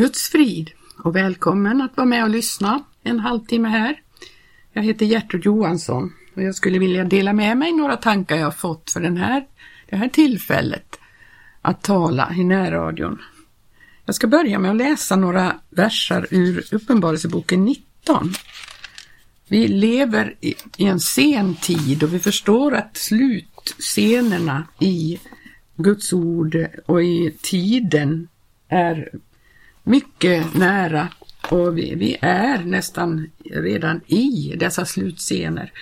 Guds frid och välkommen att vara med och lyssna en halvtimme här. Jag heter Gertrud Johansson och jag skulle vilja dela med mig några tankar jag fått för den här, det här tillfället att tala i närradion. Jag ska börja med att läsa några versar ur Uppenbarelseboken 19. Vi lever i en sen tid och vi förstår att slutscenerna i Guds ord och i tiden är mycket nära och vi, vi är nästan redan i dessa slutscener.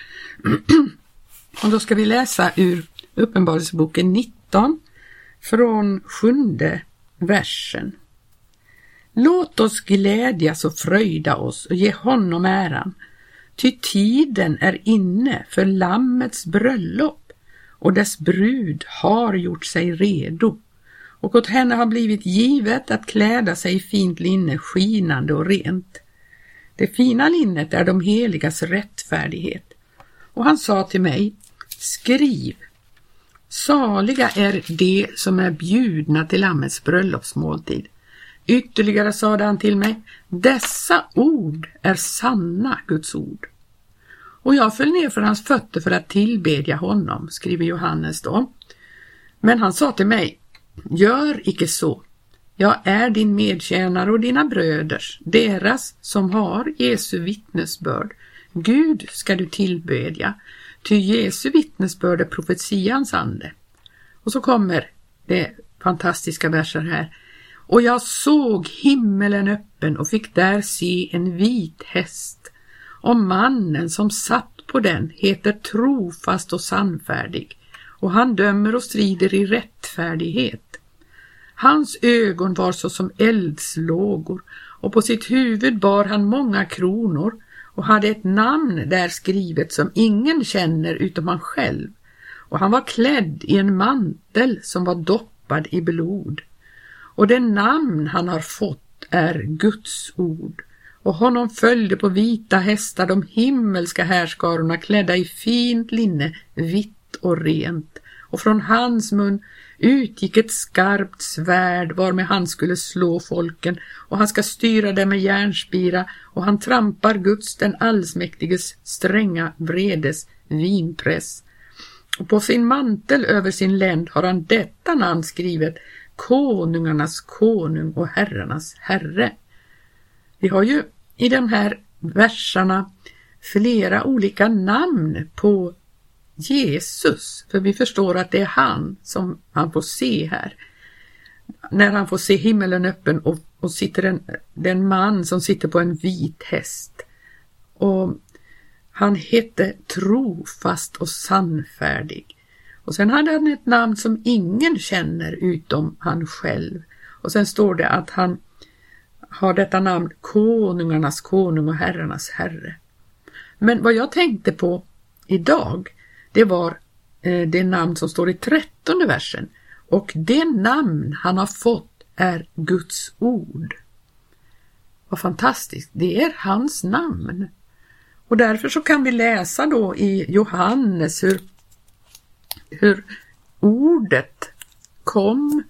och då ska vi läsa ur Uppenbarelseboken 19 från sjunde versen. Låt oss glädjas och fröjda oss och ge honom äran, ty tiden är inne för Lammets bröllop och dess brud har gjort sig redo och åt henne har blivit givet att kläda sig i fint linne, skinande och rent. Det fina linnet är de heligas rättfärdighet. Och han sa till mig, skriv, saliga är de som är bjudna till Lammets bröllopsmåltid. Ytterligare sade han till mig, dessa ord är sanna Guds ord. Och jag föll ner för hans fötter för att tillbedja honom, skriver Johannes då. Men han sa till mig, Gör icke så. Jag är din medtjänare och dina bröders, deras som har Jesu vittnesbörd. Gud ska du tillbedja, ty Jesu vittnesbörd är profetians ande. Och så kommer det fantastiska verser här. Och jag såg himmelen öppen och fick där se en vit häst. Och mannen som satt på den heter trofast och sannfärdig och han dömer och strider i rättfärdighet. Hans ögon var såsom eldslågor och på sitt huvud bar han många kronor och hade ett namn där skrivet som ingen känner utom han själv och han var klädd i en mantel som var doppad i blod. Och det namn han har fått är Guds ord och honom följde på vita hästar de himmelska härskarorna klädda i fint linne, vitt och rent och från hans mun utgick ett skarpt svärd varmed han skulle slå folken och han ska styra dem med järnspira och han trampar Guds den allsmäktiges stränga vredes vinpress. Och på sin mantel över sin länd har han detta namn skrivet Konungarnas konung och herrarnas herre. Vi har ju i de här versarna flera olika namn på Jesus, för vi förstår att det är han som han får se här. När han får se himmelen öppen och, och sitter en, den man som sitter på en vit häst. Och han hette trofast och sannfärdig. Och sen hade han ett namn som ingen känner utom han själv. Och sen står det att han har detta namn konungarnas konung och herrarnas herre. Men vad jag tänkte på idag, det var eh, det namn som står i trettonde versen och det namn han har fått är Guds ord. Vad fantastiskt, det är hans namn. Och därför så kan vi läsa då i Johannes hur, hur ordet kom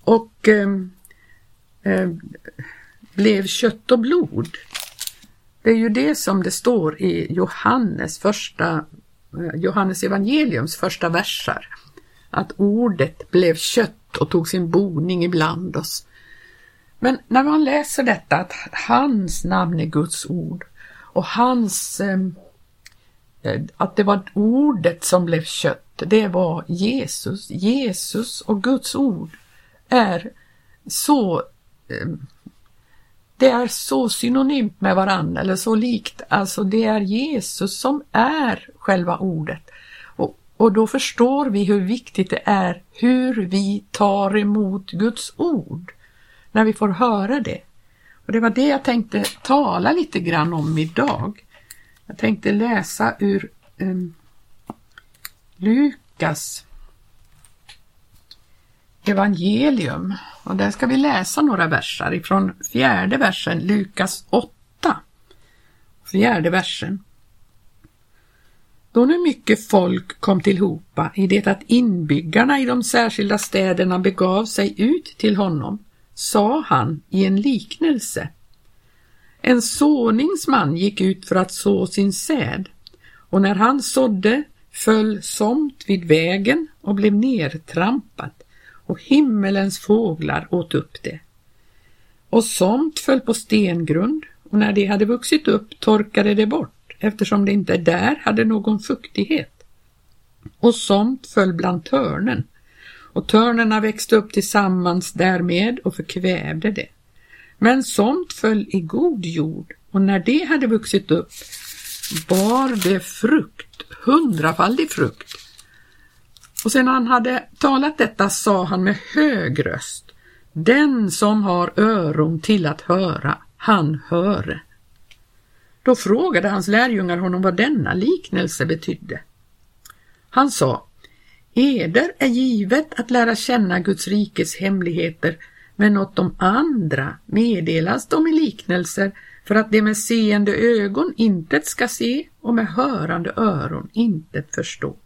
och eh, eh, blev kött och blod. Det är ju det som det står i Johannes första Johannes evangeliums första versar. Att ordet blev kött och tog sin boning ibland oss. Men när man läser detta att hans namn är Guds ord och hans ehm, eh, att det var ordet som blev kött, det var Jesus. Jesus och Guds ord är så eh, det är så synonymt med varandra eller så likt. Alltså det är Jesus som är själva ordet. Och, och då förstår vi hur viktigt det är hur vi tar emot Guds ord när vi får höra det. Och Det var det jag tänkte tala lite grann om idag. Jag tänkte läsa ur um, Lukas evangelium. Och där ska vi läsa några versar ifrån fjärde versen, Lukas 8. Fjärde versen. Då nu mycket folk kom tillhopa i det att inbyggarna i de särskilda städerna begav sig ut till honom, sa han i en liknelse. En såningsman gick ut för att så sin säd och när han sådde föll somt vid vägen och blev nertrampat och himmelens fåglar åt upp det. Och somt föll på stengrund och när det hade vuxit upp torkade det bort eftersom det inte där hade någon fuktighet. Och somt föll bland törnen och törnerna växte upp tillsammans därmed och förkvävde det. Men somt föll i god jord och när det hade vuxit upp bar det frukt, hundrafaldig frukt. Och sedan han hade talat detta sa han med hög röst, den som har öron till att höra, han höre. Då frågade hans lärjungar honom vad denna liknelse betydde. Han sa, Eder är givet att lära känna Guds rikes hemligheter, men åt de andra meddelas de i liknelser för att de med seende ögon intet ska se och med hörande öron intet förstå.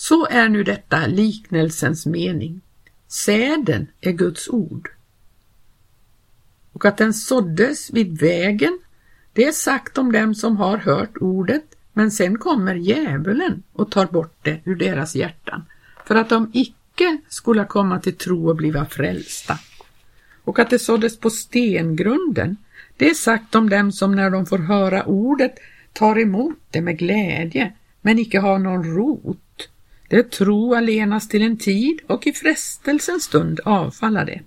Så är nu detta liknelsens mening. Säden är Guds ord. Och att den såddes vid vägen, det är sagt om dem som har hört ordet, men sen kommer djävulen och tar bort det ur deras hjärtan, för att de icke skulle komma till tro och bliva frälsta. Och att det såddes på stengrunden, det är sagt om dem som när de får höra ordet tar emot det med glädje, men icke har någon rot. Det tro allenast till en tid och i frestelsens stund avfalla det.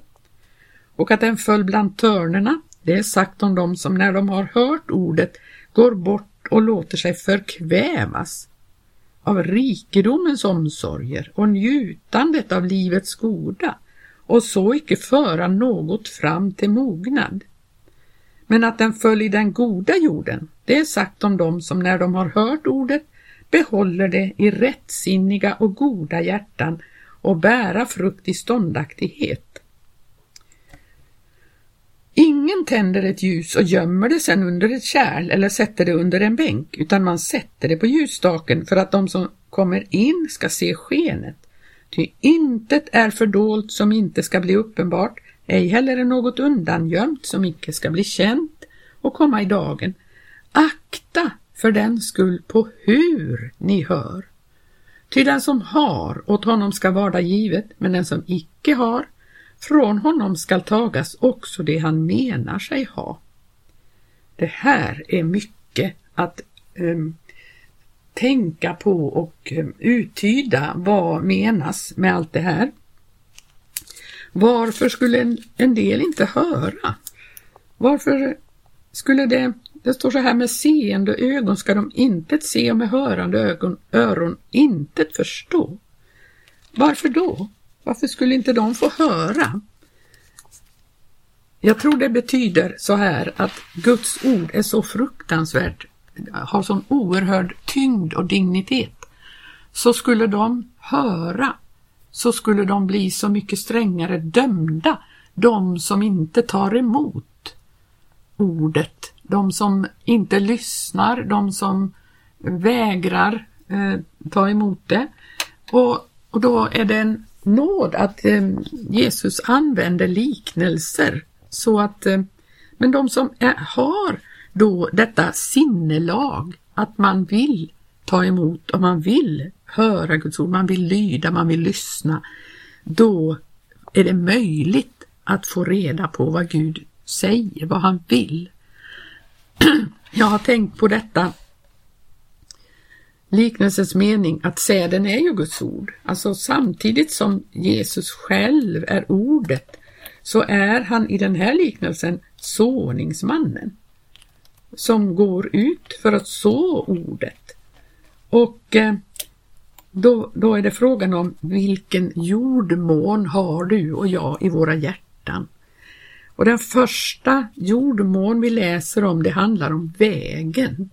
Och att den föll bland törnerna, det är sagt om dem som när de har hört ordet går bort och låter sig förkvävas av rikedomens omsorger och njutandet av livets goda och så icke föra något fram till mognad. Men att den föll i den goda jorden, det är sagt om dem som när de har hört ordet behåller det i rättsinniga och goda hjärtan och bära frukt i ståndaktighet. Ingen tänder ett ljus och gömmer det sedan under ett kärl eller sätter det under en bänk, utan man sätter det på ljusstaken för att de som kommer in ska se skenet. Ty intet är fördolt som inte ska bli uppenbart, ej heller är något undangömt som icke ska bli känt och komma i dagen. Ack, för den skull på hur ni hör. Ty den som har, åt honom ska varda givet, men den som icke har, från honom skall tagas också det han menar sig ha. Det här är mycket att um, tänka på och um, uttyda vad menas med allt det här. Varför skulle en, en del inte höra? Varför skulle det, det står så här med seende ögon ska de intet se och med hörande ögon, öron intet förstå. Varför då? Varför skulle inte de få höra? Jag tror det betyder så här att Guds ord är så fruktansvärt, har sån oerhörd tyngd och dignitet. Så skulle de höra, så skulle de bli så mycket strängare dömda, de som inte tar emot ordet, de som inte lyssnar, de som vägrar eh, ta emot det. Och, och då är det en nåd att eh, Jesus använder liknelser så att, eh, men de som är, har då detta sinnelag att man vill ta emot och man vill höra Guds ord, man vill lyda, man vill lyssna, då är det möjligt att få reda på vad Gud säger, vad han vill. Jag har tänkt på detta liknelsens mening att säden är ju Guds ord. Alltså samtidigt som Jesus själv är ordet så är han i den här liknelsen såningsmannen som går ut för att så ordet. Och eh, då, då är det frågan om vilken jordmån har du och jag i våra hjärtan? Och den första jordmån vi läser om det handlar om vägen.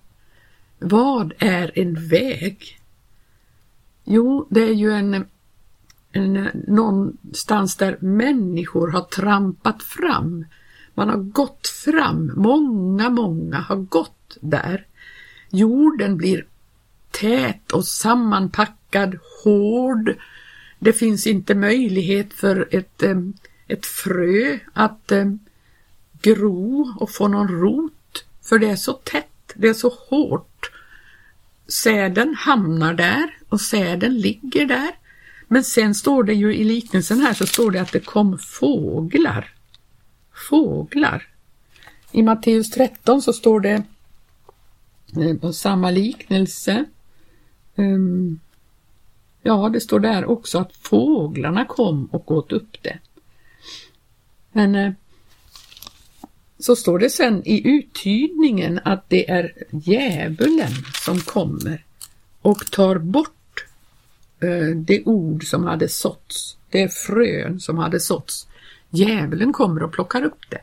Vad är en väg? Jo, det är ju en, en, någonstans där människor har trampat fram. Man har gått fram, många, många har gått där. Jorden blir tät och sammanpackad, hård. Det finns inte möjlighet för ett, eh, ett frö att eh, gro och få någon rot, för det är så tätt, det är så hårt. Säden hamnar där och säden ligger där. Men sen står det ju i liknelsen här så står det att det kom fåglar. Fåglar. I Matteus 13 så står det eh, samma liknelse. Um, ja, det står där också att fåglarna kom och åt upp det. Men eh, så står det sen i uttydningen att det är djävulen som kommer och tar bort eh, det ord som hade såtts, det frön som hade såtts. Djävulen kommer och plockar upp det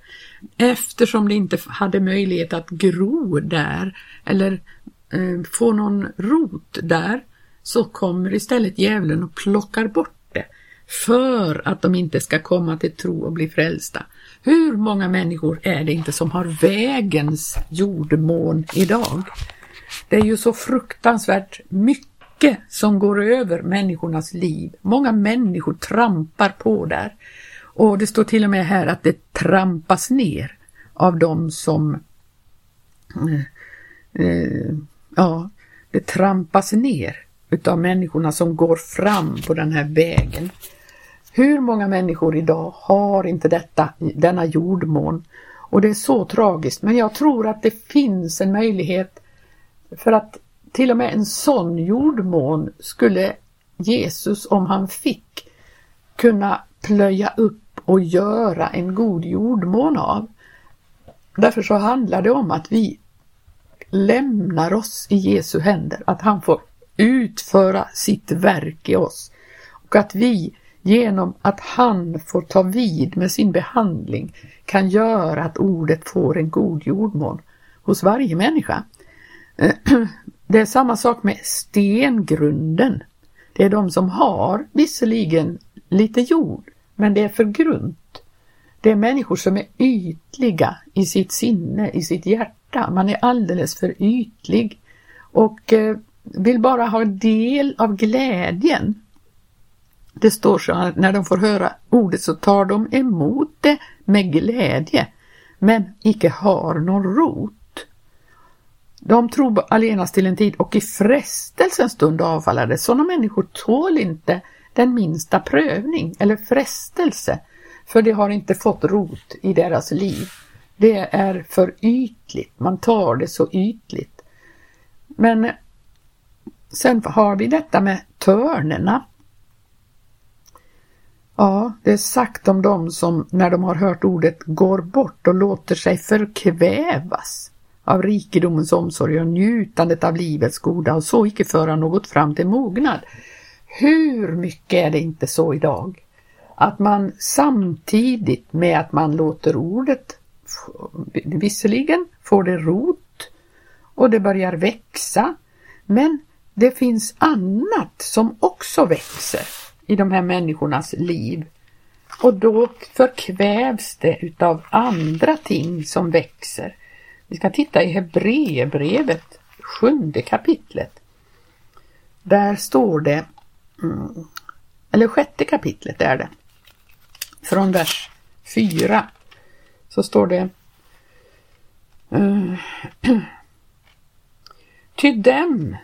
eftersom det inte hade möjlighet att gro där eller eh, få någon rot där så kommer istället djävulen och plockar bort för att de inte ska komma till tro och bli frälsta. Hur många människor är det inte som har vägens jordmån idag? Det är ju så fruktansvärt mycket som går över människornas liv. Många människor trampar på där. Och det står till och med här att det trampas ner av de som eh, eh, ja, det trampas ner utav människorna som går fram på den här vägen. Hur många människor idag har inte detta, denna jordmån? Och det är så tragiskt, men jag tror att det finns en möjlighet för att till och med en sån jordmån skulle Jesus, om han fick, kunna plöja upp och göra en god jordmån av. Därför så handlar det om att vi lämnar oss i Jesu händer, att han får utföra sitt verk i oss och att vi genom att han får ta vid med sin behandling kan göra att ordet får en god jordmån hos varje människa. Det är samma sak med stengrunden. Det är de som har visserligen lite jord, men det är för grunt. Det är människor som är ytliga i sitt sinne, i sitt hjärta. Man är alldeles för ytlig och eh, vill bara ha del av glädjen. Det står så att när de får höra ordet så tar de emot det med glädje, men icke har någon rot. De tror allenast till en tid och i frestelsens stund avfaller det. Sådana människor tål inte den minsta prövning eller frestelse, för det har inte fått rot i deras liv. Det är för ytligt, man tar det så ytligt. Men sen har vi detta med törnerna. Ja, det är sagt om dem som när de har hört ordet går bort och låter sig förkvävas av rikedomens omsorg och njutandet av livets goda och så icke föra något fram till mognad. Hur mycket är det inte så idag? Att man samtidigt med att man låter ordet, visserligen får det rot och det börjar växa, men det finns annat som också växer i de här människornas liv. Och då förkvävs det utav andra ting som växer. Vi ska titta i Hebreerbrevet, sjunde kapitlet. Där står det mm, eller sjätte kapitlet är det. Från vers 4 så står det eh, Ty dem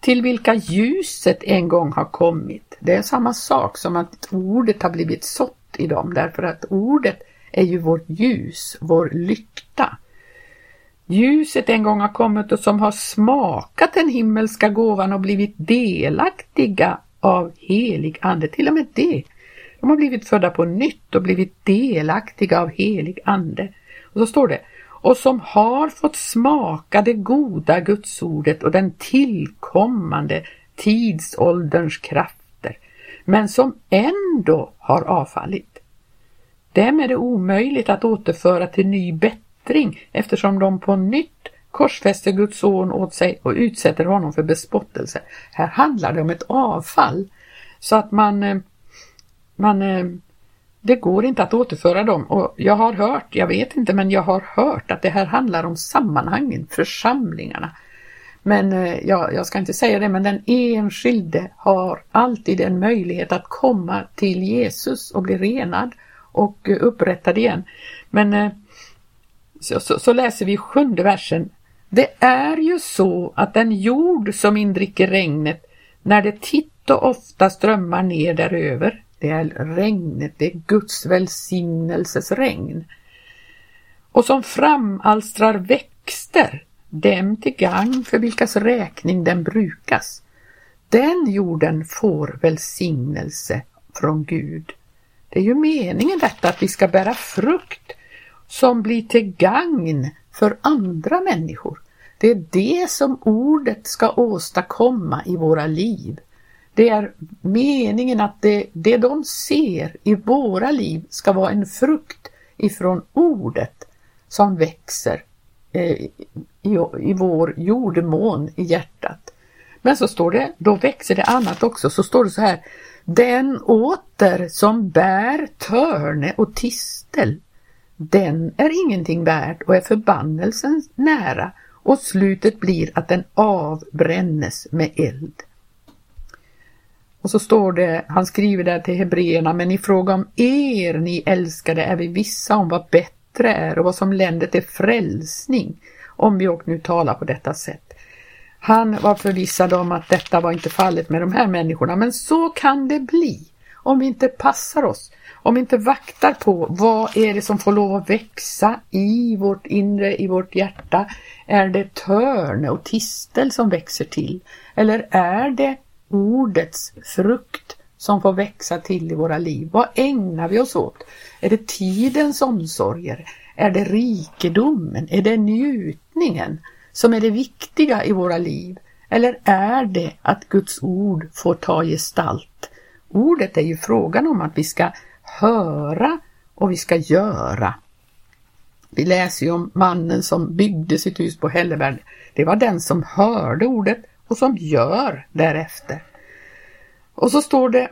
till vilka ljuset en gång har kommit. Det är samma sak som att ordet har blivit sått i dem därför att ordet är ju vårt ljus, vår lykta. Ljuset en gång har kommit och som har smakat den himmelska gåvan och blivit delaktiga av helig ande, till och med det. De har blivit födda på nytt och blivit delaktiga av helig ande. Och så står det, och som har fått smaka det goda gudsordet och den tillkommande tidsålderns krafter, men som ändå har avfallit. Dem är det omöjligt att återföra till ny bättring eftersom de på nytt korsfäster Guds son åt sig och utsätter honom för bespottelse. Här handlar det om ett avfall så att man, eh, man eh, det går inte att återföra dem och jag har hört, jag vet inte, men jag har hört att det här handlar om sammanhangen, församlingarna. Men eh, ja, jag ska inte säga det, men den enskilde har alltid en möjlighet att komma till Jesus och bli renad och eh, upprättad igen. Men eh, så, så, så läser vi sjunde versen. Det är ju så att den jord som indricker regnet när det titt och ofta strömmar ner däröver, det är regnet, det är Guds välsignelses regn, och som framalstrar växter, dem till gang för vilkas räkning den brukas. Den jorden får välsignelse från Gud. Det är ju meningen detta att vi ska bära frukt som blir till gagn för andra människor. Det är det som ordet ska åstadkomma i våra liv. Det är meningen att det, det de ser i våra liv ska vara en frukt ifrån ordet som växer eh, i, i vår jordmån i hjärtat. Men så står det, då växer det annat också, så står det så här Den åter som bär törne och tistel, den är ingenting värd och är förbannelsen nära och slutet blir att den avbrännes med eld. Och så står det, han skriver där till hebreerna, men i fråga om er, ni älskade, är vi vissa om vad bättre är och vad som länder till frälsning, om vi och nu talar på detta sätt. Han var förvissad om att detta var inte fallet med de här människorna, men så kan det bli om vi inte passar oss, om vi inte vaktar på vad är det som får lov att växa i vårt inre, i vårt hjärta. Är det törne och tistel som växer till? Eller är det ordets frukt som får växa till i våra liv? Vad ägnar vi oss åt? Är det tidens omsorger? Är det rikedomen? Är det njutningen som är det viktiga i våra liv? Eller är det att Guds ord får ta gestalt? Ordet är ju frågan om att vi ska höra och vi ska göra. Vi läser ju om mannen som byggde sitt hus på Hälleberg. Det var den som hörde ordet och som gör därefter. Och så står det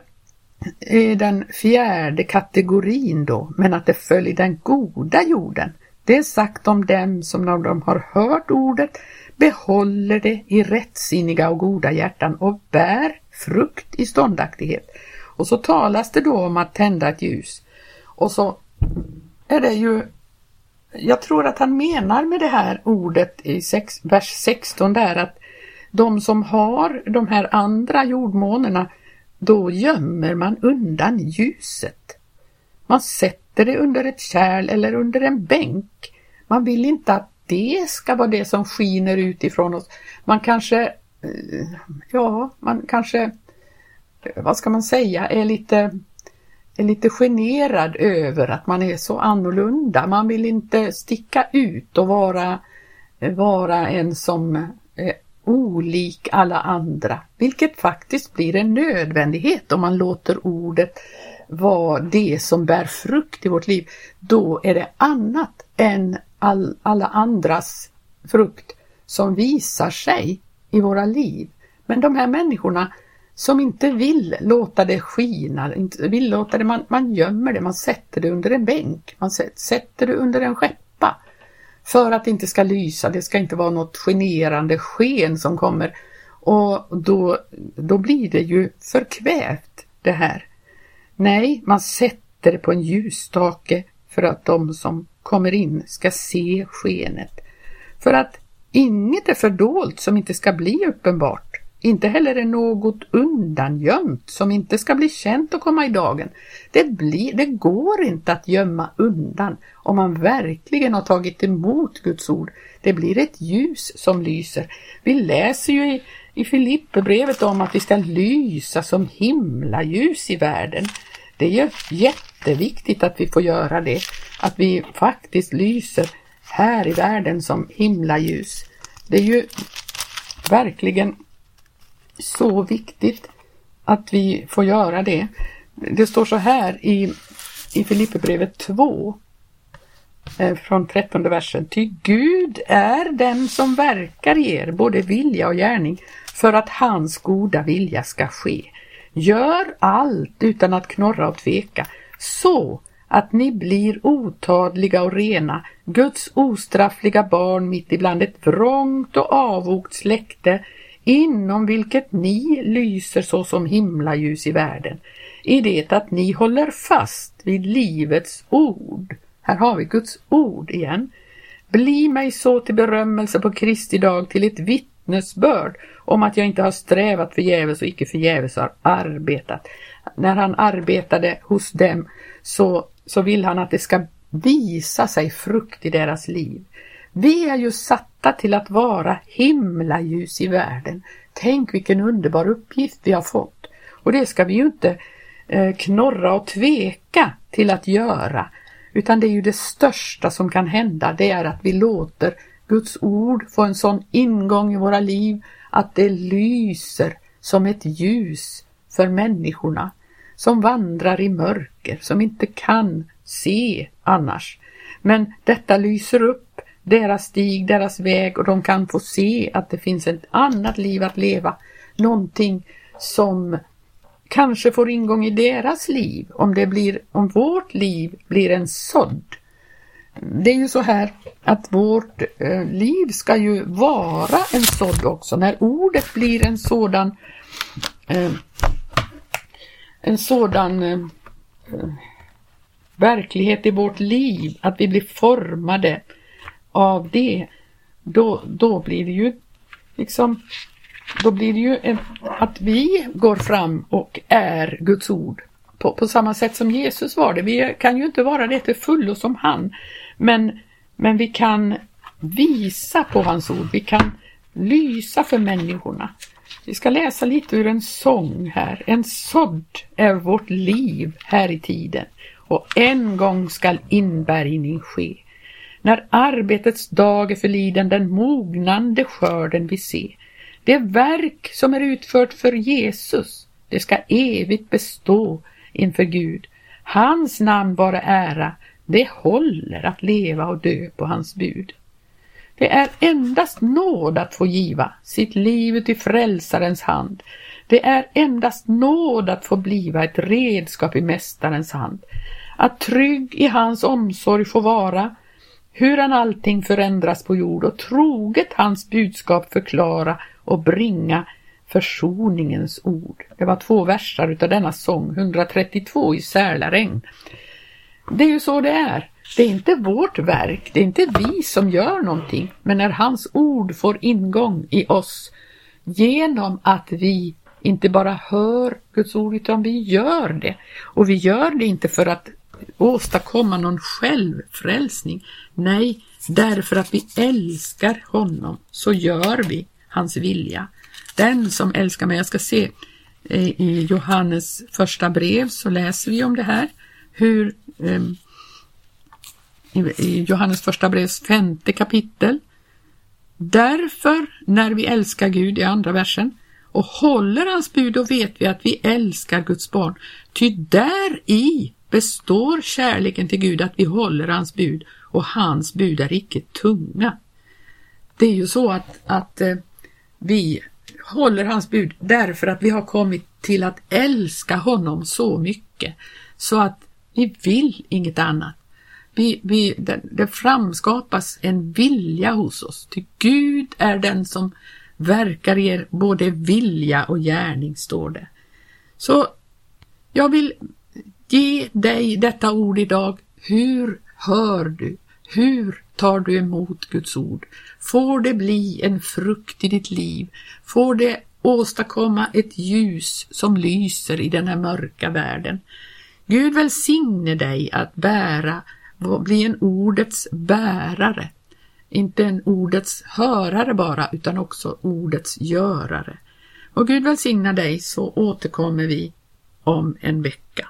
i den fjärde kategorin då, men att det föll i den goda jorden. Det är sagt om dem som när de har hört ordet behåller det i rättsinniga och goda hjärtan och bär frukt i ståndaktighet. Och så talas det då om att tända ett ljus. Och så är det ju jag tror att han menar med det här ordet i sex, vers 16 där att de som har de här andra jordmånerna, då gömmer man undan ljuset. Man sätter det under ett kärl eller under en bänk. Man vill inte att det ska vara det som skiner utifrån oss. Man kanske, eh, ja, man kanske, eh, vad ska man säga, är lite är lite generad över att man är så annorlunda. Man vill inte sticka ut och vara, vara en som är olik alla andra, vilket faktiskt blir en nödvändighet om man låter ordet vara det som bär frukt i vårt liv. Då är det annat än all, alla andras frukt som visar sig i våra liv. Men de här människorna som inte vill låta det skina, inte vill låta det, man, man gömmer det, man sätter det under en bänk, man sätter det under en skepp för att det inte ska lysa, det ska inte vara något generande sken som kommer och då, då blir det ju förkvävt det här. Nej, man sätter det på en ljusstake för att de som kommer in ska se skenet. För att inget är fördolt som inte ska bli uppenbart. Inte heller är något undangömt som inte ska bli känt och komma i dagen. Det, blir, det går inte att gömma undan om man verkligen har tagit emot Guds ord. Det blir ett ljus som lyser. Vi läser ju i, i Filipperbrevet om att vi ska lysa som himlaljus i världen. Det är ju jätteviktigt att vi får göra det, att vi faktiskt lyser här i världen som himlaljus. Det är ju verkligen så viktigt att vi får göra det. Det står så här i, i Filipperbrevet 2 eh, från 13 versen. Ty Gud är den som verkar i er, både vilja och gärning, för att hans goda vilja ska ske. Gör allt utan att knorra och tveka, så att ni blir otadliga och rena, Guds ostraffliga barn mitt ibland ett vrångt och avogt släkte, inom vilket ni lyser såsom himlaljus i världen. i det att ni håller fast vid livets ord. Här har vi Guds ord igen. Bli mig så till berömmelse på Kristi dag till ett vittnesbörd om att jag inte har strävat förgäves och icke förgäves har arbetat. När han arbetade hos dem så, så vill han att det ska visa sig frukt i deras liv. Vi är ju satta till att vara himlaljus i världen. Tänk vilken underbar uppgift vi har fått. Och det ska vi ju inte eh, knorra och tveka till att göra. Utan det är ju det största som kan hända, det är att vi låter Guds ord få en sån ingång i våra liv att det lyser som ett ljus för människorna som vandrar i mörker, som inte kan se annars. Men detta lyser upp deras stig, deras väg och de kan få se att det finns ett annat liv att leva. Någonting som kanske får ingång i deras liv om det blir, om vårt liv blir en sådd. Det är ju så här att vårt eh, liv ska ju vara en sådd också. När ordet blir en sådan eh, en sådan eh, verklighet i vårt liv, att vi blir formade av det, då, då blir det ju liksom då blir det ju en, att vi går fram och är Guds ord på, på samma sätt som Jesus var det. Vi kan ju inte vara det till fullo som han, men, men vi kan visa på hans ord, vi kan lysa för människorna. Vi ska läsa lite ur en sång här. En sådd är vårt liv här i tiden och en gång skall inbärgning ske. När arbetets dag är förliden den mognande skörden vi se. Det verk som är utfört för Jesus, det ska evigt bestå inför Gud. Hans namn vara ära, det håller att leva och dö på hans bud. Det är endast nåd att få giva sitt liv till frälsarens hand. Det är endast nåd att få bliva ett redskap i Mästarens hand. Att trygg i hans omsorg få vara, hur han allting förändras på jord och troget hans budskap förklara och bringa försoningens ord. Det var två versar utav denna sång, 132 i Sälaräng. Det är ju så det är. Det är inte vårt verk, det är inte vi som gör någonting, men när hans ord får ingång i oss genom att vi inte bara hör Guds ord utan vi gör det. Och vi gör det inte för att åstadkomma någon självfrälsning. Nej, därför att vi älskar honom så gör vi hans vilja. Den som älskar mig, jag ska se eh, i Johannes första brev så läser vi om det här, hur ehm, i Johannes första brevs femte kapitel. Därför, när vi älskar Gud i andra versen och håller hans bud, då vet vi att vi älskar Guds barn. Ty där i består kärleken till Gud att vi håller hans bud och hans bud är icke tunga. Det är ju så att, att eh, vi håller hans bud därför att vi har kommit till att älska honom så mycket så att vi vill inget annat. Vi, vi, det, det framskapas en vilja hos oss. Till Gud är den som verkar i er både vilja och gärning, står det. Så jag vill ge dig detta ord idag. Hur hör du? Hur tar du emot Guds ord? Får det bli en frukt i ditt liv? Får det åstadkomma ett ljus som lyser i den här mörka världen? Gud välsigne dig att bära bli en ordets bärare. Inte en ordets hörare bara, utan också ordets görare. Och Gud välsigna dig så återkommer vi om en vecka.